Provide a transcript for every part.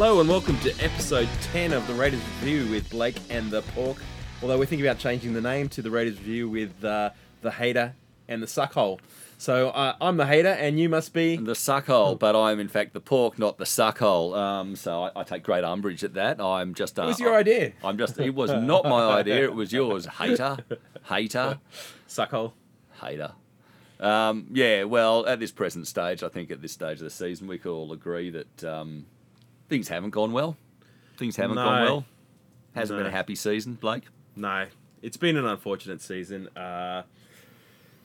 Hello and welcome to episode 10 of the Raiders Review with Blake and the Pork. Although we're thinking about changing the name to the Raiders Review with uh, the Hater and the Suckhole. So uh, I'm the Hater and you must be. The suckhole, but I'm in fact the pork, not the suckhole. Um, so I, I take great umbrage at that. I'm just. Uh, It was your idea. I'm just. It was not my idea. It was yours. Hater, hater, Suckhole. hater. Um, yeah. Well, at this present stage, I think at this stage of the season, we could all agree that um, things haven't gone well. Things haven't No. gone well. Hasn't No. been a happy season, Blake. No, it's been an unfortunate season. Uh,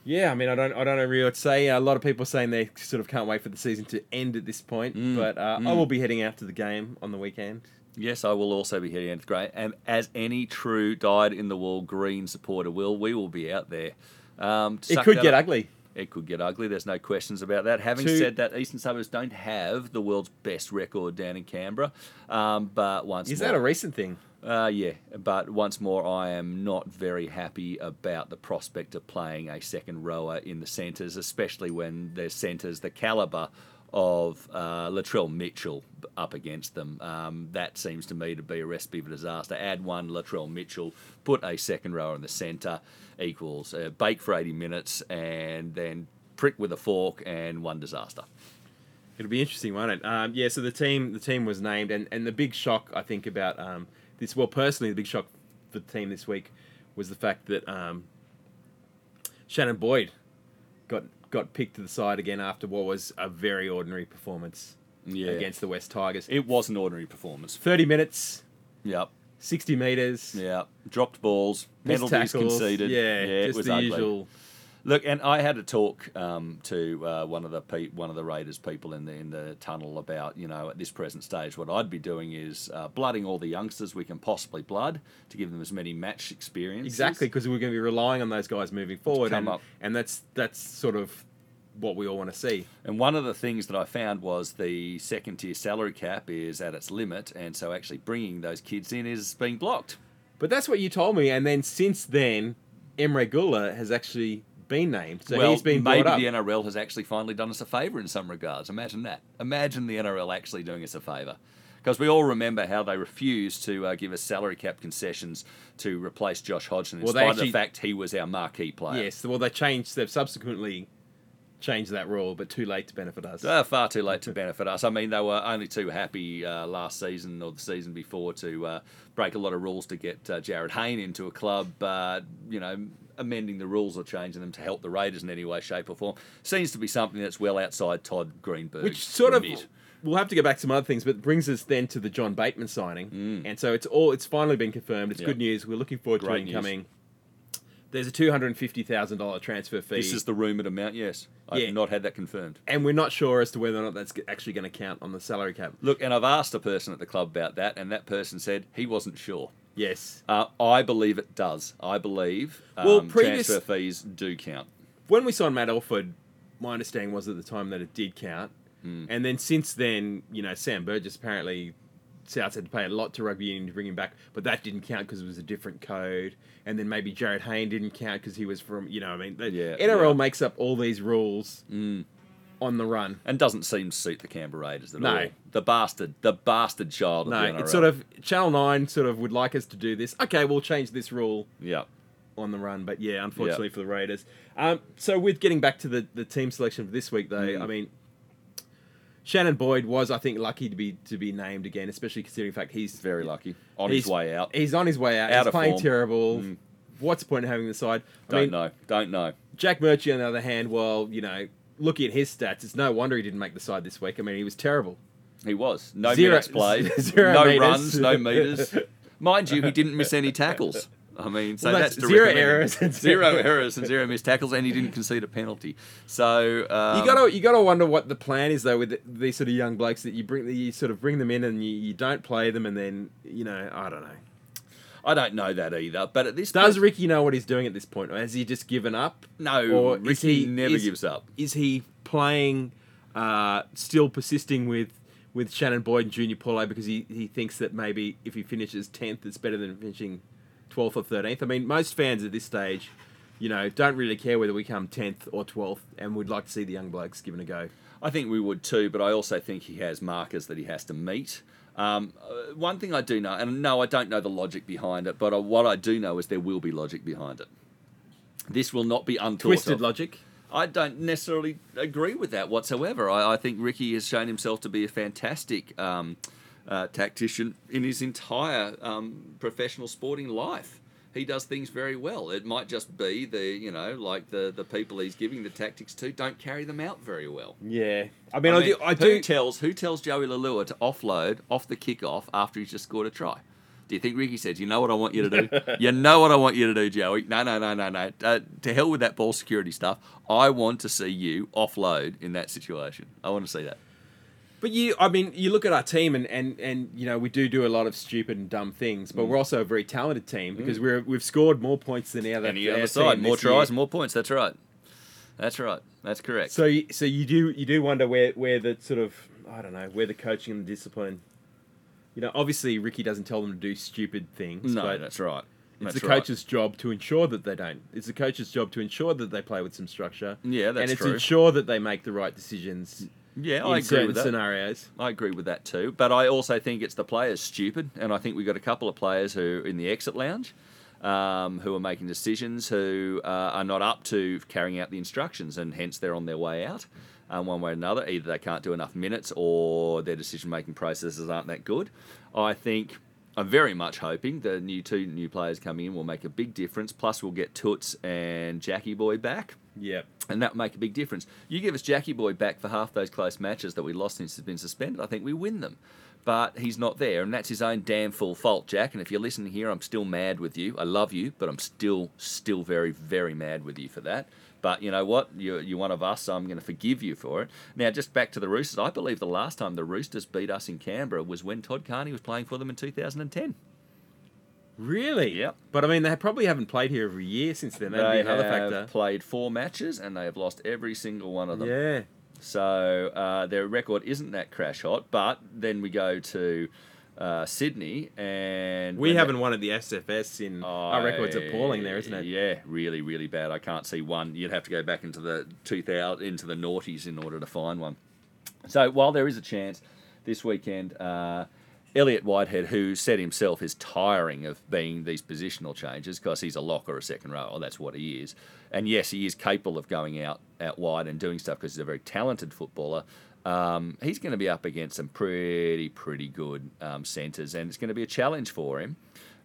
yeah, I mean, I don't, I don't know really what to say. A lot of people saying they sort of can't wait for the season to end at this point. Mm, But uh, I mm. will be heading out to the game on the weekend. Yes, I will also be heading out to great. And as any true dyed in the wool green supporter will, we will be out there. Um, It could get up. ugly. It could get ugly. There's no questions about that. Having Two- said that, Eastern Suburbs don't have the world's best record down in Canberra. Um, but once Is more, that a recent thing? uh, yeah, but once more, I am not very happy about the prospect of playing a second rower in the centres, especially when there's centres the calibre of uh, Latrell Mitchell up against them. Um, that seems to me to be a recipe for disaster. Add one Latrell Mitchell, put a second rower in the centre, equals uh, bake for 80 minutes, and then prick with a fork, and one disaster. It'll be interesting, won't it? Um, yeah. So the team, the team was named, and, and the big shock I think about um, this. Well, personally, the big shock for the team this week was the fact that um, Shannon Boyd got got picked to the side again after what was a very ordinary performance Yeah. against the West Tigers. It was an ordinary performance. Thirty minutes, Yep. sixty meters, Yeah, dropped balls, penalties tackles. conceded. Yeah, it just was the ugly. usual. Look, and I had to talk um, to uh, one of the pe- one of the Raiders people in the in the tunnel about you know at this present stage what I'd be doing is uh, blooding all the youngsters we can possibly blood to give them as many match experiences. Exactly, because we're going to be relying on those guys moving forward, come and, up. and that's that's sort of what we all want to see. And one of the things that I found was the second tier salary cap is at its limit, and so actually bringing those kids in is being blocked. But that's what you told me, and then since then, Emre Guler has actually been named, so well, he's been maybe the NRL has actually finally done us a favour in some regards. Imagine that. Imagine the NRL actually doing us a favour. Because we all remember how they refused to uh, give us salary cap concessions to replace Josh Hodgson, in Well, spite actually- of the fact he was our marquee player. Yes, well, they changed. They've subsequently changed that rule, but too late to benefit us. Uh, far too late to benefit us. I mean, they were only too happy uh, last season or the season before to uh, break a lot of rules to get uh, Jarryd Hayne into a club. You know, amending the rules or changing them to help the Raiders in any way, shape, or form seems to be something that's well outside Todd Greenberg. Which sort of we'll have to go back to some other things, but brings us then to the John Bateman signing, and so it's all it's finally been confirmed. It's Mm. Yep. good news. We're looking forward to Great it news. coming. There's a two hundred and fifty thousand dollar transfer fee. This is the rumoured amount, yes. I've Yeah. not had that confirmed. and we're not sure as to whether or not that's actually going to count on the salary cap. Look, and I've asked a person at the club about that, and that person said he wasn't sure. Yes. Uh, I believe it does. I believe um, Well, previous- transfer fees do count. when we signed Matt Elford, my understanding was at the time that it did count, Hmm. and then since then, you know, Sam Burgess apparently South had to pay a lot to rugby union to bring him back, but that didn't count because it was a different code. And then maybe Jarryd Hayne didn't count because he was from, you know, I mean, Yeah, NRL yeah. makes up all these rules Mm. on the run. And doesn't seem to suit the Canberra Raiders at No. all. The bastard, the bastard child of No, it's sort of Channel Nine sort of would like us to do this. Okay, we'll change this rule yeah. on the run, but yeah, unfortunately for the Raiders. Um, so with getting back to the, the team selection for this week, though, Mm. I mean, Shannon Boyd was, I think, lucky to be to be named again, especially considering the fact he's Very lucky. On his way out. He's on his way out. Out he's playing form. terrible. Mm. What's the point of having the side? I Don't mean, know. Don't know. Jack Murchie, on the other hand, well, you know, looking at his stats, it's no wonder he didn't make the side this week. I mean, he was terrible. He was. No Zero- minutes played. zero no meters. runs, no meters. Mind you, he didn't miss any tackles. I mean, so Well, that's, that's zero errors and zero errors and zero missed tackles, and he didn't concede a penalty. So um, you gotta you gotta wonder what the plan is though with the, these sort of young blokes that you bring you sort of bring them in and you, you don't play them and then you know I don't know. I don't know that either. But at this Does point, Ricky know what he's doing at this point, or has he just given up? no, or Ricky he- never is- gives up. Is he playing, uh, still persisting with with Shannon Boyd and Junior Paulo because he, he thinks that maybe if he finishes tenth, it's better than finishing twelfth or thirteenth. I mean, most fans at this stage, you know, don't really care whether we come tenth or twelfth, and we'd like to see the young blokes given a go. I think we would too, but I also think he has markers that he has to meet. Um, uh, one thing I do know, and no, I don't know the logic behind it, but uh, what I do know is there will be logic behind it. This will not be untaught. Twisted of. logic. I don't necessarily agree with that whatsoever. I, I think Ricky has shown himself to be a fantastic um, uh, tactician in his entire um, professional sporting life. He does things very well. It might just be the you know like the the people he's giving the tactics to don't carry them out very well. Yeah, I mean, I, do. I who do. tells who tells Joey Leilua to offload off the kickoff after he's just scored a try? Do you think Ricky says, "You know what I want you to do? you know what I want you to do, Joey? No, no, no, no, no. Uh, to hell with that ball security stuff. I want to see you offload in that situation. I want to see that." But you, I mean, you look at our team, and, and, and you know we do do a lot of stupid and dumb things, but mm. we're also a very talented team mm. because we're we've scored more points than the other. Our other side, more tries, year. more points. That's right. That's right. That's correct. So you, so you do you do wonder where where the sort of I don't know where the coaching and the discipline. You know, obviously Ricky doesn't tell them to do stupid things. no, that's right. It's That's the right. coach's job to ensure that they don't. It's the coach's job to ensure that they play with some structure. Yeah, that's true. and it's true. ensure that they make the right decisions Yeah, in I agree certain with that. scenarios. I agree with that too. But I also think it's the players stupid, and I think we've got a couple of players who in the exit lounge. Um, who are making decisions who uh, are not up to carrying out the instructions, and hence they're on their way out, um, one way or another. Either they can't do enough minutes, or their decision-making processes aren't that good. I think I'm very much hoping the new two new players coming in will make a big difference. Plus, we'll get Toots and Jackie Boy back Yep. and that will make a big difference. You give us Jackie Boy back for half those close matches that we lost since he's been suspended, I think we win them. But he's not there, and that's his own damn full fault, Jack. And if you're listening here, I'm still mad with you. I love you, but I'm still, still very, very mad with you for that. But you know what? You're, you're one of us, so I'm going to forgive you for it. Now, just back to the Roosters. I believe the last time the Roosters beat us in Canberra was when Todd Carney was playing for them in 2010. Really? Yep. But I mean, they probably haven't played here every year since then. That'd they be another have factor. played four matches, and they have lost every single one of them. Yeah. So uh, their record isn't that crash hot, but then we go to uh, Sydney and We haven't they- won at the SFS in our record's appalling there, isn't it? Yeah, really, really bad. I can't see one. You'd have to go back into the 2000 into the noughties in order to find one. So while there is a chance this weekend, uh, Elliott Whitehead, who said himself is tiring of being these positional changes because he's a lock or a second row, or that's what he is. And yes, he is capable of going out out wide and doing stuff because he's a very talented footballer. Um, he's going to be up against some pretty, pretty good um, centres, and it's going to be a challenge for him.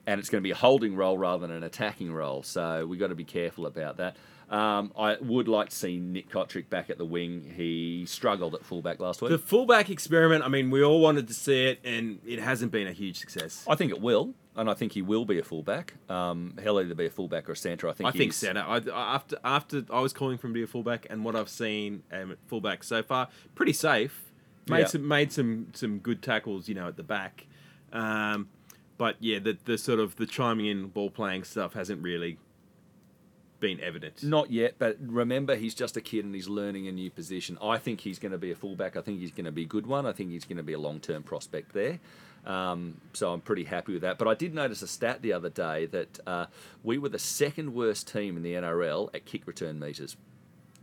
And it's going to be a holding role rather than an attacking role. So we've got to be careful about that. Um, I would like to see Nick Cotric back at the wing. He struggled at fullback last week. The fullback experiment, I mean, we all wanted to see it, and it hasn't been a huge success. I think it will, and I think he will be a fullback. Um, he'll either be a fullback or a centre. I think. I think centre. I, I- after after I was calling for him to be a fullback, and what I've seen um, at fullback so far, pretty safe. Made Yeah. some made some some good tackles, you know, at the back. Um, but yeah, the the sort of the chiming in ball playing stuff hasn't really been evident. Not yet, but remember, he's just a kid and he's learning a new position. I think he's going to be a fullback. I think he's going to be a good one. I think he's going to be a long term prospect there. Um, so I'm pretty happy with that. But I did notice a stat the other day that uh, we were the second worst team in the NRL at kick return meters.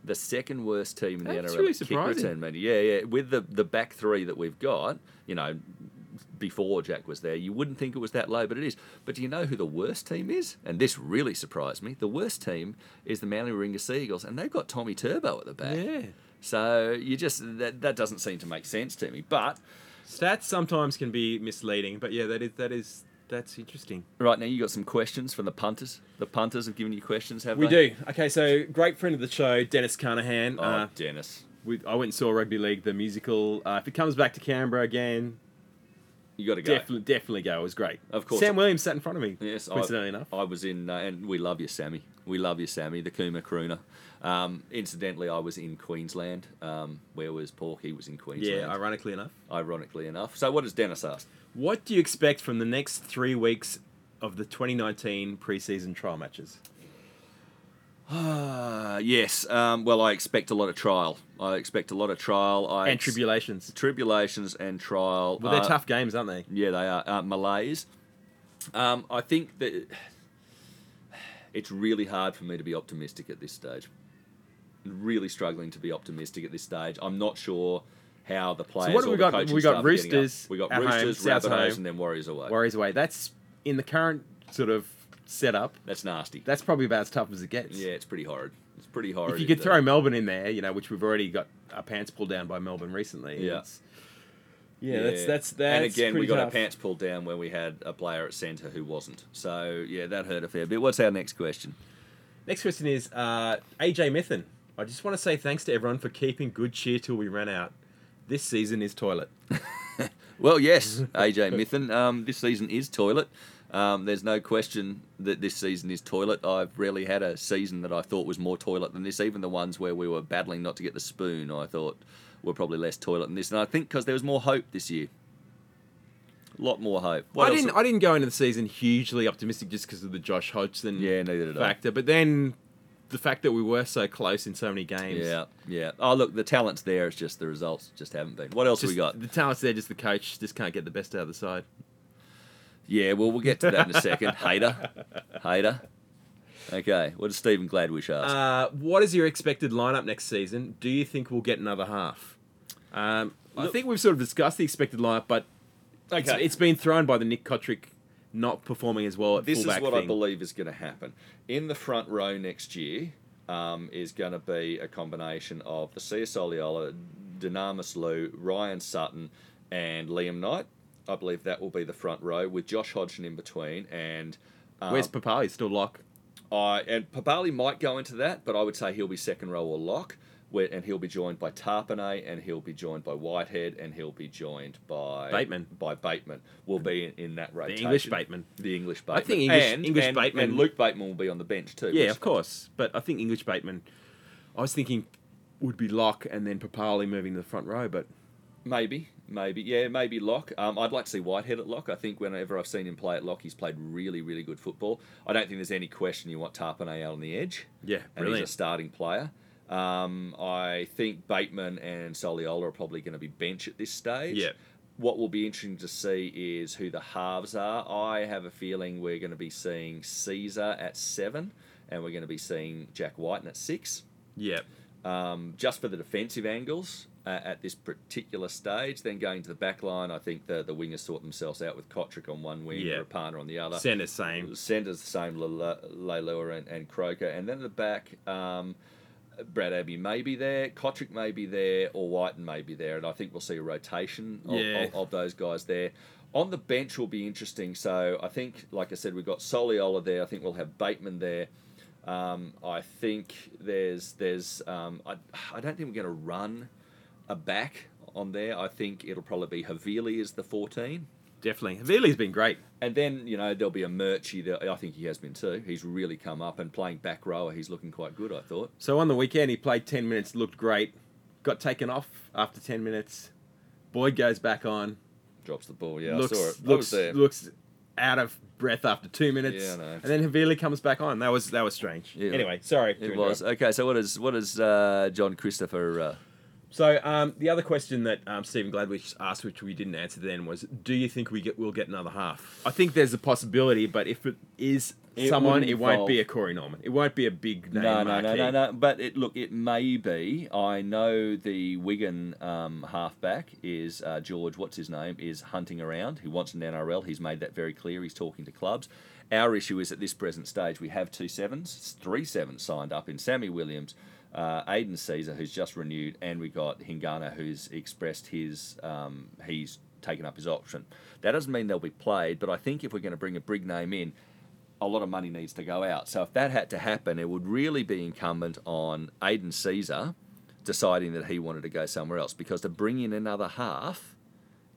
The second worst team in the That's NRL really at kick return meter. Yeah, yeah. With the the back three that we've got, you know, before Jack was there, you wouldn't think it was that low, but it is. But do you know who the worst team is? And this really surprised me. The worst team is the Manly Warringah Seagulls, and they've got Tommy Turbo at the back. Yeah. So you just that that doesn't seem to make sense to me. But Stats sometimes can be misleading, but yeah, that is that is that's interesting. right now you got some questions from the punters. The punters have given you questions, have We they? do. Okay, so great friend of the show, Dennis Carnahan. Oh, uh, Dennis, we, I went and saw Rugby League, the musical. Uh, if it comes back to Canberra again, you got to go. definitely, definitely go. It was great. Of course. Sam Williams sat in front of me. Yes, I- coincidentally enough. I was in, uh, and we love you, Sammy. We love you, Sammy, the Kuma crooner. Um, incidentally, I was in Queensland. Um, where was Porky? Was in Queensland. Yeah, ironically enough. ironically enough. So, what does Dennis ask? What do you expect from the next three weeks of the 2019 preseason trial matches? Yes. Um, well, I expect a lot of trial. I expect a lot of trial. I And ex- tribulations. tribulations and trial. Well, they're Uh, tough games, aren't they? Yeah, they are. Uh, malaise. Um, I think that it's really hard for me to be optimistic at this stage. Really struggling to be optimistic at this stage. I'm not sure how the players. what have or we got? We got staff are getting up. Roosters We got home, Roosters, at Rabbitohs, home. and then Warriors away. Warriors away. That's in the current sort of setup. That's nasty. That's probably about as tough as it gets. yeah, it's pretty hard. It's pretty hard. If you could throw the- Melbourne in there, you know, which we've already got our pants pulled down by Melbourne recently. Yeah. it's- yeah, that's that's that. and again, we pretty got our pants pulled down when we had a player at centre who wasn't. So yeah, that hurt a fair bit. What's our next question? Next question is uh, AJ Mithen. I just want to say thanks to everyone for keeping good cheer till we ran out. This season is toilet. Well, yes, AJ Mithen. Um, this season is toilet. Um, there's no question that this season is toilet. I've rarely had a season that I thought was more toilet than this. Even the ones where we were battling not to get the spoon, I thought were probably less toilet than this. And I think because there was more hope this year. A lot more hope. What I else- didn't. I didn't go into the season hugely optimistic just because of the Josh Hodgson Yeah, neither did I. factor. But then the fact that we were so close in so many games. Yeah, yeah. Oh, look, the talent's there. It's just the results just haven't been. What else Just, we got? The talent's there, just the coach just can't get the best out of the side. Yeah, well, we'll get to that in a second. Hater, hater. Okay, what does Stephen Gladwish ask? Uh, what is your expected lineup next season? Do you think we'll get another half? Um, I think we've sort of discussed the expected lineup, but it's, it's been thrown by the Nick Cotric not performing as well at this is what I believe is going to happen. In the front row next year um, is going to be a combination of the Sia Soliola, Dunamis Lui, Ryan Sutton, and Liam Knight. I believe that will be the front row with Josh Hodgson in between. And um, Where's Papalii? Still lock. I and Papalii might go into that, but I would say he'll be second row or lock. Where, and he'll be joined by Tapine, and he'll be joined by Whitehead, and he'll be joined by Bateman. By Bateman, will be in, in that The. English Bateman. The English Bateman. I think English- and, English and, Bateman- and Luke Bateman will be on the bench too. Yeah, of course. But I think English Bateman, I was thinking would be lock and then Papalii moving to the front row, but Maybe, maybe, yeah, maybe lock. Um, I'd like to see Whitehead at lock. I think whenever I've seen him play at lock, he's played really, really good football. I don't think there's any question you want Tapine out on the edge. yeah, and brilliant. he's a starting player. Um, I think Bateman and Soliola are probably going to be bench at this stage. Yeah. What will be interesting to see is who the halves are. I have a feeling we're going to be seeing Sezer at seven, and we're going to be seeing Jack Wighton at six. Yeah. Um, just for the defensive angles uh, at this particular stage. Then going to the back line, I think the, the wingers sort themselves out with Cotric on one wing, Yeah. Rapana on the other. Centre same. Centre's the same, Leilua and, and Croker. And then at the back, um, Brad Abbey may be there, Cotric may be there, or Wighton may be there. And I think we'll see a rotation of, Yeah. of, of those guys there. On the bench will be interesting. So I think, like I said, we've got Soliola there. I think we'll have Bateman there. Um, I think there's there's um, I, I don't think we're going to run a back on there. I think it'll probably be Havili as the 14. Definitely. Havili's been great. And then, you know, there'll be a Murchie that I think he has been too. He's really come up and playing back rower, he's looking quite good, I thought. So on the weekend, he played 10 minutes, looked great, got taken off after 10 minutes. Boyd goes back on. Drops the ball, yeah, looks, I saw it. Looks, looks out of breath after two minutes. Yeah. And then Havili comes back on. That was that was strange. Yeah. Anyway, sorry. It was. Okay, so what is what is uh, John Christopher uh, So um, the other question that um, Stephen Gladwich asked, which we didn't answer then, was: Do you think we get we'll get another half? I think there's a possibility, but if it is It someone, wouldn't it won't be a Corey Norman. It won't be a big name. No, no, no, no, no. But it, look, it may be. I know the Wigan um, halfback is uh, George. What's his name? Is hunting around. He wants an NRL. He's made that very clear. He's talking to clubs. Our issue is at this present stage we have two sevens, three sevens signed up in Sammy Williams, uh, Aidan Sezer, who's just renewed, and we got Hingano, who's expressed his um, he's taken up his option. That doesn't mean they'll be played, but I think if we're going to bring a big name in, a lot of money needs to go out. So if that had to happen, it would really be incumbent on Aidan Sezer deciding that he wanted to go somewhere else because to bring in another half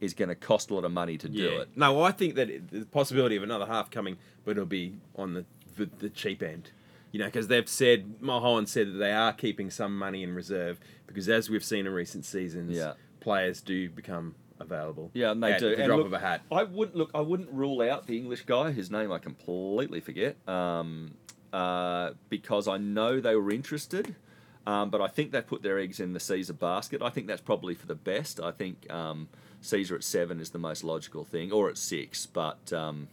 is going to cost a lot of money to do it. No, I think that the possibility of another half coming, but it'll be on the the, the cheap end. You know, because they've said Mulholland said that they are keeping some money in reserve because, as we've seen in recent seasons, Yeah. players do become available. Yeah, and they at do. The And drop look, of a hat. I wouldn't look. I wouldn't rule out the English guy. His name I completely forget. Um, uh, because I know they were interested, um, but I think they put their eggs in the Sezer basket. I think that's probably for the best. I think um, Sezer at seven is the most logical thing, or at six. But um,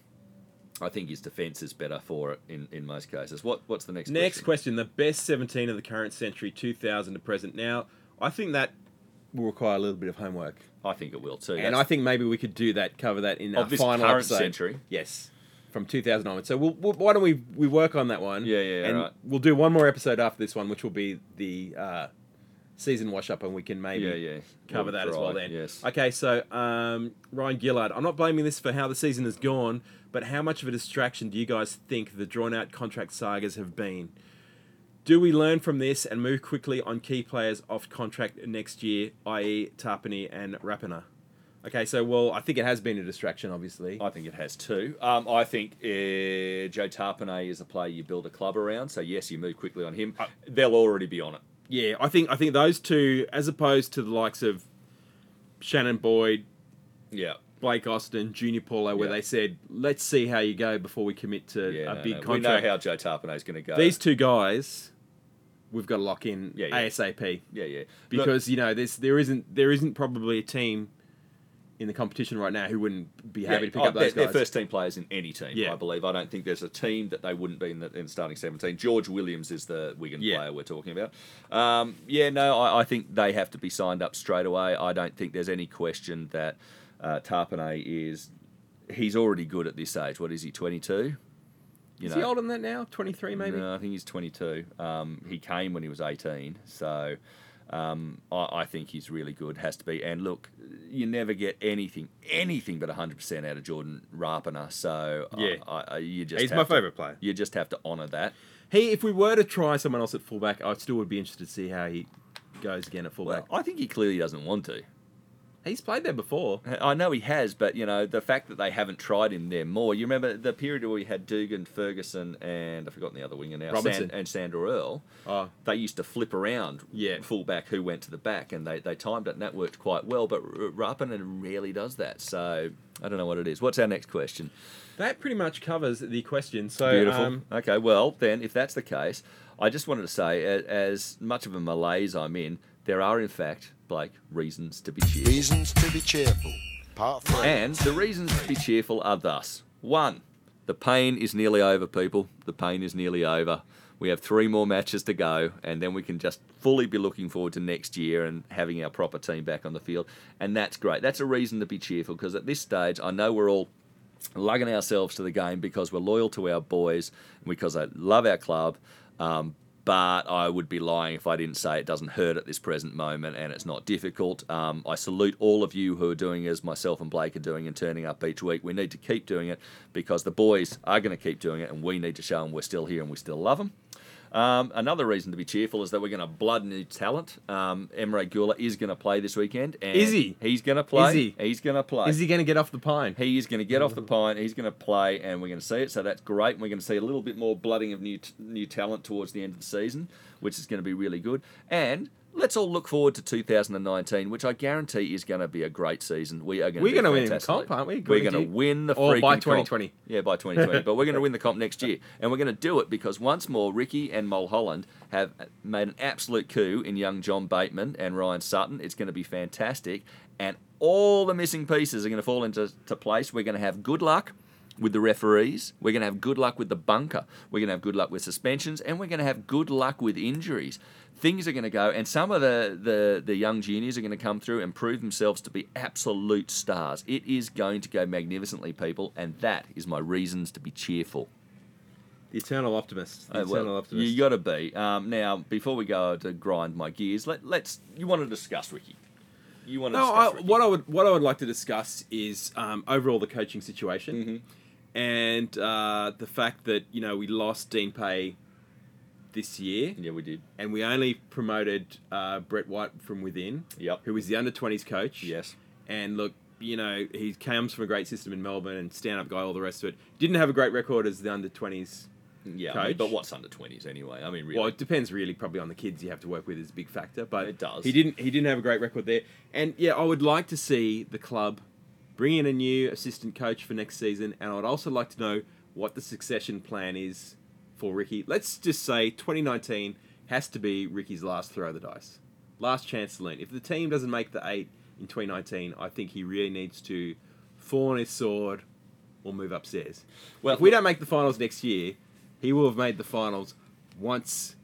I think his defence is better for it in, in most cases. What What's the next? Next question? question: the best seventeen of the current century, two thousand to present. Now, I think that will require a little bit of homework. I think it will too. And That's- I think maybe we could do that, cover that in Of our this final current episode. century? Yes, from 2000 onwards. So we'll, we'll, why don't we we work on that one? Yeah, yeah, and right. we'll do one more episode after this one, which will be the uh, season wash up, and we can maybe yeah, yeah, cover that as well then. Yes. Okay, so um, Ryan Gillard, I'm not blaming this for how the season has gone, but how much of a distraction do you guys think the drawn out contract sagas have been? Do we learn from this and move quickly on key players off contract next year, i.e., Tapine and Rapana? Okay, so well, I think it has been a distraction, obviously. I think it has too. Um, I think uh, Joe Tapine is a player you build a club around. So yes, you move quickly on him. Uh, They'll already be on it. Yeah, I think I think those two, as opposed to the likes of Shannon Boyd, Yeah. Blake Austin, Junior Paulo, where Yeah. they said, "Let's see how you go before we commit to Yeah, a no, big no. We know how Joe Tapine is going to go. These two guys, we've got to lock in Yeah, yeah. ASAP yeah, yeah. Look, because you know there's there isn't there isn't probably a team in the competition right now who wouldn't be happy to pick oh, up they're, those they're first team players in any team. I believe. I don't think there's a team that they wouldn't be in the, in starting seventeen. George Williams is the Wigan player we're talking about. Um, yeah, no, I, I think they have to be signed up straight away. I don't think there's any question that uh, Tapine is. He's already good at this age. What is he? Twenty two. You Is he older than that now? Twenty three, maybe. No, I think he's 22. Um, he came when he was 18, so um, I, I think he's really good. Has to be. And look, you never get anything, anything but 100% out of Jordan Rapana. So Yeah. I, I, you just He's my to- favourite player. You just have to honour that. He, if we were to try someone else at fullback, I still would be interested to see how he goes again at Well, fullback. I think he clearly doesn't want to. He's played there before. I know he has, but you know the fact that they haven't tried him there more. You remember the period where we had Dugan, Ferguson, and I've forgotten the other winger now, Robinson. And Sandor Earl. Oh, they used to flip around Yeah. fullback who went to the back and they, they timed it and that worked quite well but Rapana rarely does that so I don't know what it is what's our next question that pretty much covers the question. So, beautiful um, okay well then if that's the case I just wanted to say as much of a malaise I'm in there are in fact Blake reasons to be cheerful Reasons to be cheerful. Part three. and the reasons to be cheerful are thus one the pain is nearly over people the pain is nearly over we have three more matches to go, and then we can just fully be looking forward to next year and having our proper team back on the field. And that's great. That's a reason to be cheerful because at this stage, I know we're all lugging ourselves to the game because we're loyal to our boys and because I love our club. Um, but I would be lying if I didn't say it doesn't hurt at this present moment and it's not difficult. Um, I salute all of you who are doing as myself and Blake are doing and turning up each week. We need to keep doing it because the boys are going to keep doing it and we need to show them we're still here and we still love them. Um, another reason to be cheerful is that we're going to blood new talent. Um, Emre Guler is going to play this weekend. And Is he? He's going to play. Is he? He's going to play. is he going to get off the pine? He is going to get off the pine. He's going to play, and we're going to see it. So that's great. And we're going to see a little bit more blooding of new new talent towards the end of the season, which is going to be really good. And let's all look forward to 2019, which I guarantee is going to be a great season. We are going We're to gonna win the comp, aren't we? We're going to to win the Or by comp. 2020. Yeah, by 2020. but we're going to win the comp next year, and we're going to do it because once more, Ricky and Mulholland have made an absolute coup in young John Bateman and Ryan Sutton. It's going to be fantastic, and all the missing pieces are going to fall into to place. We're going to have good luck with the referees. We're going to have good luck with the bunker. We're going to have good luck with suspensions, and we're going to have good luck with injuries. Things are going to go, and some of the, the, the young juniors are going to come through and prove themselves to be absolute stars. It is going to go magnificently, people, and that is my reasons to be cheerful. The eternal optimist. The Uh, eternal optimist. you got to be. Um, now, before we go to grind my gears, let, let's. You want to discuss Ricky? You want to No, discuss I, Ricky? what I would what I would like to discuss is um, overall the coaching situation, Mm-hmm. and uh, the fact that you know we lost Dean Pay this year, Yeah, we did. and we only promoted uh, Brett White from within, Yep. who was the under twenties coach. Yes. and look, you know he comes from a great system in Melbourne and stand up guy, all the rest of it. Didn't have a great record as the under twenties. Yeah, I mean, but what's under twenties anyway? I mean, really. Well, it depends really, probably on the kids you have to work with is a big factor. But It does. He didn't. He didn't have a great record there. And yeah, I would like to see the club bring in a new assistant coach for next season, and I would also like to know what the succession plan is for Ricky. Let's just say 2019 has to be Ricky's last throw of the dice, last chance to learn. If the team doesn't make the eight in 2019, I think he really needs to fall on his sword or move upstairs. Well, if we don't make the finals next year, he will have made the finals once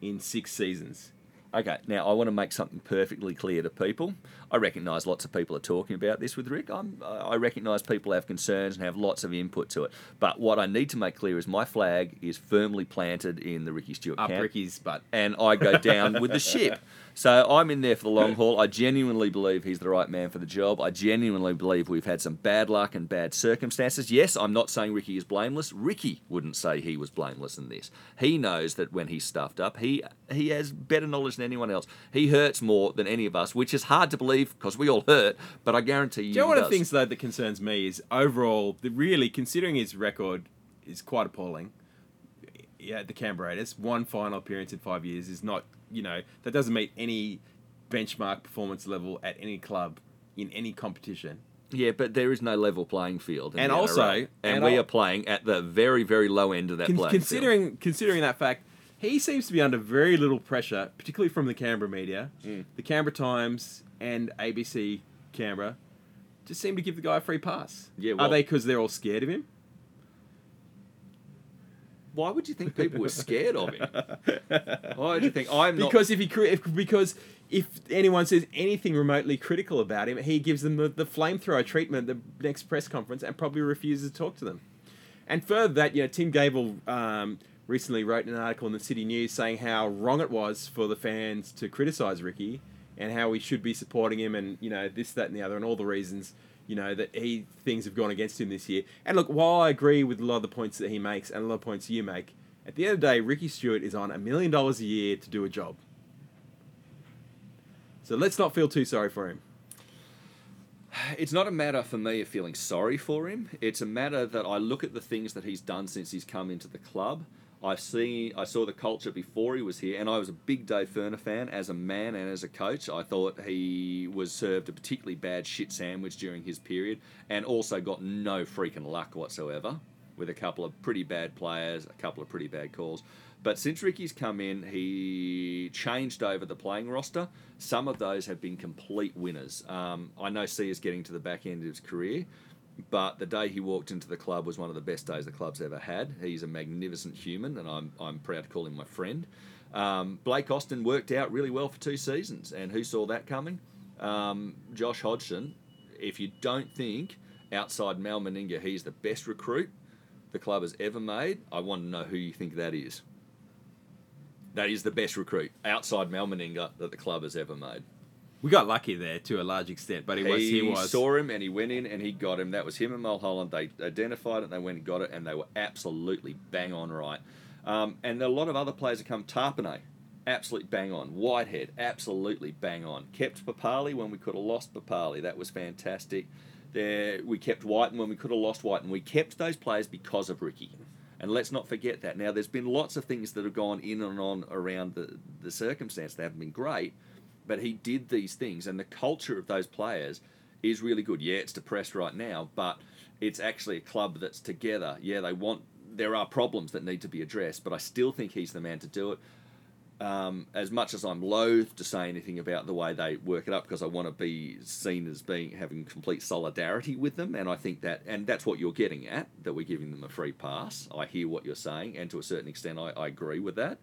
in six seasons. Okay, now I want to make something perfectly clear to people. I recognise lots of people are talking about this with Rick. I'm, I recognise people have concerns and have lots of input to it. But what I need to make clear is my flag is firmly planted in the Ricky Stuart Up camp, Ricky's butt. and I go down with the ship. So I'm in there for the long haul. I genuinely believe he's the right man for the job. I genuinely believe we've had some bad luck and bad circumstances. Yes, I'm not saying Ricky is blameless. Ricky wouldn't say he was blameless in this. He knows that when he's stuffed up, he he has better knowledge than anyone else. He hurts more than any of us, which is hard to believe because we all hurt. But I guarantee you, Do you know one of the things though that concerns me is overall, the really considering his record is quite appalling. Yeah, the Canberra Raiders, one final appearance in five years is not, you know, that doesn't meet any benchmark performance level at any club in any competition. Yeah, but there is no level playing field. And also- and, and we I'll- are playing at the very, very low end of that Con- playing field. considering considering that fact, he seems to be under very little pressure, particularly from the Canberra media, Mm. the Canberra Times and ABC Canberra. Just seem to give the guy a free pass. Yeah, are they because they're all scared of him? Why would you think people were scared of him? Why would you think I'm not? Because if he if, because if anyone says anything remotely critical about him, he gives them the, the flamethrower treatment at the next press conference and probably refuses to talk to them. And further that, you know, Tim Gavel um, recently wrote an article in the City News saying how wrong it was for the fans to criticise Ricky and how we should be supporting him and you know this, that, and the other, and all the reasons you know that he things have gone against him this year. And look, while I agree with a lot of the points that he makes and a lot of points you make, at the end of the day, Ricky Stuart is on a million dollars a year to do a job. So let's not feel too sorry for him. it's not a matter for me of feeling sorry for him. It's a matter that I look at the things that he's done since he's come into the club. I've seen, I saw the culture before he was here, and I was a big Dave Furner fan as a man and as a coach. I thought he was served a particularly bad shit sandwich during his period, and also got no freaking luck whatsoever with a couple of pretty bad players, a couple of pretty bad calls. But since Ricky's come in, he changed over the playing roster. Some of those have been complete winners. Um, I know Sia is getting to the back end of his career, but the day he walked into the club was one of the best days the club's ever had. He's a magnificent human, and I'm, I'm proud to call him my friend. Um, Blake Austin worked out really well for two seasons, and who saw that coming? Um, Josh Hodgson, if you don't think outside Mal Meninga he's the best recruit the club has ever made, I want to know who you think that is. That is the best recruit outside Mal Meninga that the club has ever made. We got lucky there to a large extent, but he, was he was saw him and he went in and he got him. That was him and Mulholland. They identified it, and they went and got it, and they were absolutely bang on right. Um, and a lot of other players have come. Tapine, absolutely bang on. Whitehead, absolutely bang on. Kept Papalii when we could have lost Papalii. That was fantastic. There, we kept Wighton when we could have lost Wighton. We kept those players because of Ricky. And let's not forget that. Now, there's been lots of things that have gone in and on around the, the circumstance that haven't been great, but he did these things, and the culture of those players is really good. Yeah, it's depressed right now, but it's actually a club that's together. Yeah, they want. There are problems that need to be addressed, but I still think he's the man to do it. Um, as much as I'm loath to say anything about the way they work it up, because I want to be seen as being having complete solidarity with them, and I think that, and that's what you're getting at, that we're giving them a free pass. I hear what you're saying, and to a certain extent, I, I agree with that.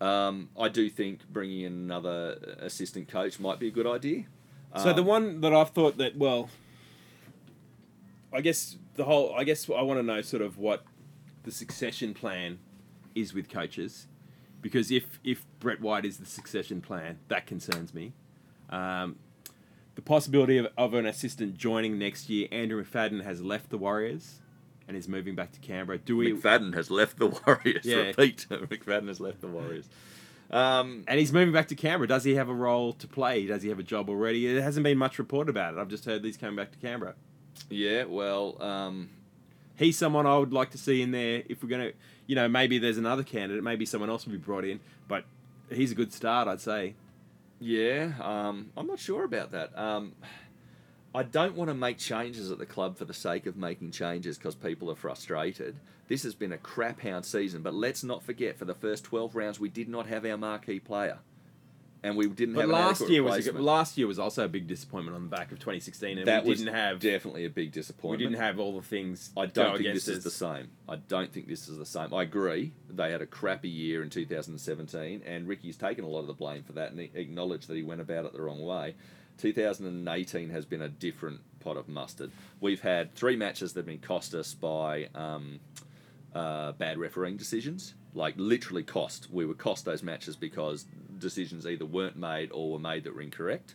Um, I do think bringing in another assistant coach might be a good idea. So the Um, one that I've thought that well, I guess the whole I guess I want to know sort of what the succession plan is with coaches, because if if Brett White is the succession plan, that concerns me. Um, the possibility of, of an assistant joining next year. Andrew McFadden has left the Warriors and is moving back to Canberra. Do we? McFadden has left the Warriors. Yeah. Repeat, McFadden has left the Warriors. Um, And he's moving back to Canberra. Does he have a role to play? Does he have a job already? There hasn't been much report about it. I've just heard he's coming back to Canberra. yeah, well, um, he's someone I would like to see in there. If we're gonna, you know, maybe there's another candidate, maybe someone else will be brought in, but he's a good start, I'd say. Yeah, um, I'm not sure about that. Um, I don't want to make changes at the club for the sake of making changes because people are frustrated. This has been a crap hound season, but let's not forget for the first 12 rounds we did not have our marquee player. and we didn't But have last year was a, last year was also a big disappointment on the back of 2016, and that we didn't have definitely a big disappointment. we didn't have all the things. I don't think this is the same. I don't think this is the same. I agree. They had a crappy year in 2017, and Ricky's taken a lot of the blame for that and he acknowledged that he went about it the wrong way. 2018 has been a different pot of mustard. We've had three matches that have been cost us by um, uh, bad refereeing decisions. Like literally cost. We were cost those matches because decisions either weren't made or were made that were incorrect.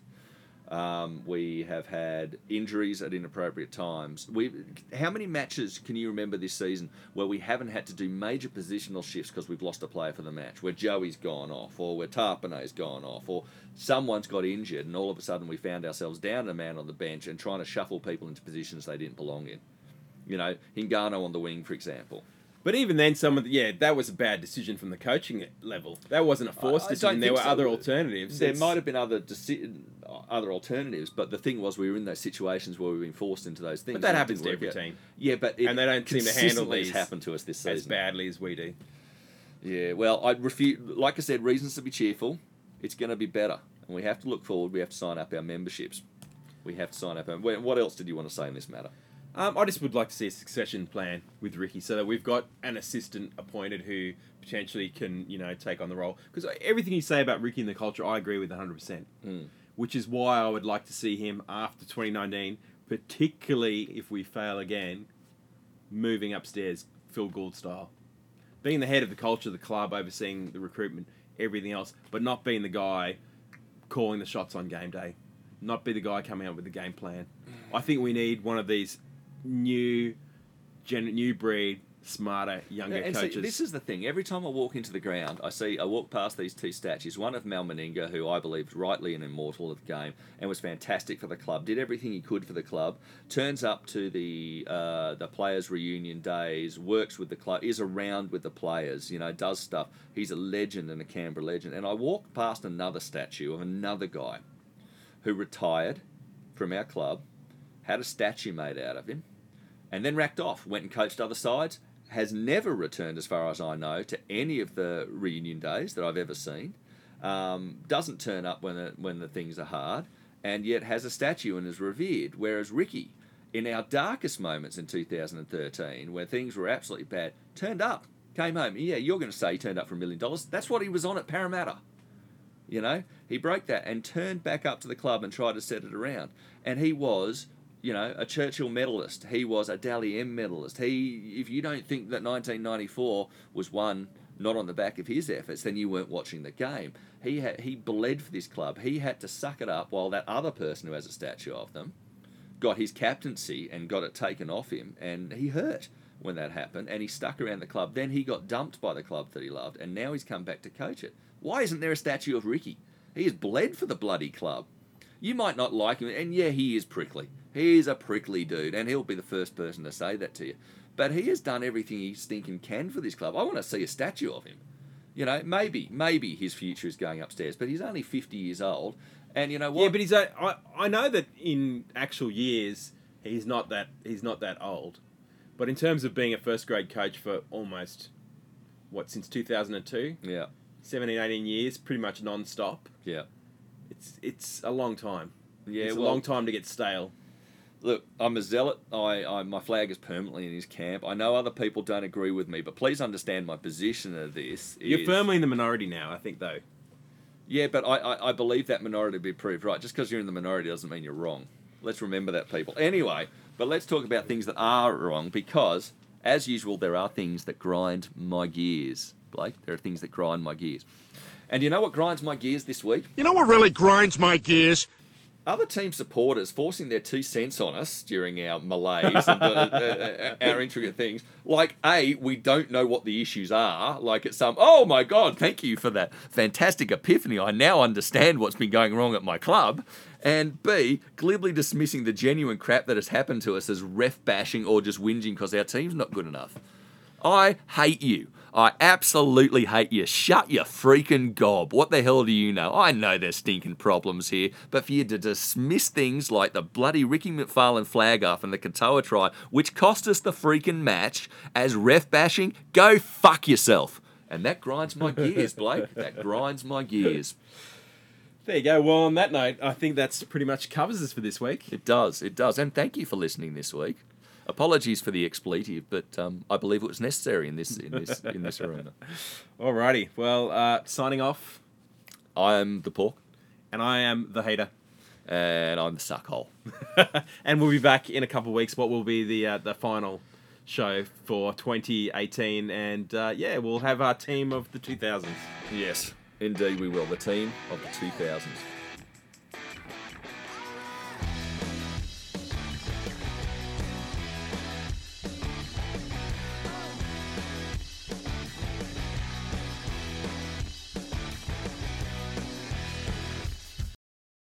Um, we have had injuries at inappropriate times. We, how many matches can you remember this season where we haven't had to do major positional shifts because we've lost a player for the match? Where Joey's gone off, or where Tapine's gone off, or someone's got injured, and all of a sudden we found ourselves down a man on the bench and trying to shuffle people into positions they didn't belong in. You know, Hingano on the wing, for example. But even then, some of the, yeah, that was a bad decision from the coaching level. That wasn't a forced I- I decision. There were so. other alternatives. There It's- might have been other deci- other alternatives, but the thing was we were in those situations where we've been forced into those things. But that happens to every out. team Yeah, but it And they don't seem to handle these happened to us this season as badly as we do. Yeah, well, I refuse. Like I said, reasons to be cheerful. It's going to be better, and we have to look forward. We have to sign up our memberships. We have to sign up. Our, what else did you want to say in this matter? Um, I just would like to see a succession plan with Ricky, so that we've got an assistant appointed who potentially can, you know, take on the role. Because everything you say about Ricky and the culture, I agree with 100. percent Mm. Which is why I would like to see him after 2019, particularly if we fail again, moving upstairs, Phil Gould style, being the head of the culture of the club, overseeing the recruitment, everything else, but not being the guy calling the shots on game day, not be the guy coming up with the game plan. I think we need one of these new, gen- new breed, smarter, younger and see, coaches. this is the thing. Every time I walk into the ground, I see I walk past these two statues. One of Mal Meninga, who I believe rightly an immortal of the game and was fantastic for the club, did everything he could for the club. Turns up to the uh, the players' reunion days, works with the club, is around with the players. You know, does stuff. He's a legend and a Canberra legend. And I walk past another statue of another guy who retired from our club, had a statue made out of him, and then racked off. Went and coached other sides. Has never returned, as far as I know, to any of the reunion days that I've ever seen. Um, doesn't turn up when the, when the things are hard, and yet has a statue and is revered. Whereas Ricky, in our darkest moments in 2013, where things were absolutely bad, turned up, came home. Yeah, you're going to say he turned up for a million dollars. That's what he was on at Parramatta. You know, he broke that and turned back up to the club and tried to set it around. And he was, you know, a Churchill medalist. He was a Dally M medalist. He, if you don't think that 1994 was won not on the back of his efforts, then you weren't watching the game. He had, he bled for this club. He had to suck it up while that other person who has a statue of them got his captaincy and got it taken off him, and he hurt when that happened, and he stuck around the club. Then he got dumped by the club that he loved, and now he's come back to coach it. Why isn't there a statue of Ricky? He has bled for the bloody club. You might not like him, and yeah, he is prickly. He is a prickly dude, and he'll be the first person to say that to you. But he has done everything he stinking can for this club. I want to see a statue of him. You know, maybe, maybe his future is going upstairs, but he's only 50 years old. And you know what? Yeah, but he's. A, I I know that in actual years he's not that he's not that old, but in terms of being a first grade coach for almost what since two thousand and two, yeah, 17, 18 years, pretty much non-stop. yeah. It's it's a long time. Yeah, it's well, a long time to get stale. Look, I'm a zealot. I, I my flag is permanently in his camp. I know other people don't agree with me, but please understand my position of this. You're is- firmly in the minority now, I think, though. Yeah, but I, I, I believe that minority to be proved right. Just because you're in the minority doesn't mean you're wrong. Let's remember that, people. Anyway, but let's talk about things that are wrong because, as usual, there are things that grind my gears. Blake, there are things that grind my gears. And you know what grinds my gears this week? You know what really grinds my gears? Other team supporters forcing their two cents on us during our malaise and uh, uh, uh, our intricate things. Like, A, we don't know what the issues are. Like, it's some, oh my God, thank you for that fantastic epiphany. I now understand what's been going wrong at my club. And B, glibly dismissing the genuine crap that has happened to us as ref bashing or just whinging because our team's not good enough. I hate you. I absolutely hate you. Shut your freaking gob. What the hell do you know? I know there's stinking problems here, but for you to dismiss things like the bloody Ricky McFarlane flag off and the Katoa try, which cost us the freaking match, as ref bashing, go fuck yourself. And that grinds my gears, Blake. That grinds my gears. There you go. Well, on that note, I think that's pretty much covers us for this week. It does, it does. And thank you for listening this week. Apologies for the expletive, but um, I believe it was necessary in this in this in this arena. Alrighty. Well, uh, signing off, I am the pork, and I am the hater. and I'm the suckhole. and we'll be back in a couple of weeks. What will be the uh, the final show for 2018? And uh, yeah, we'll have our team of the 2000s. Yes, indeed we will. The team of the 2000s.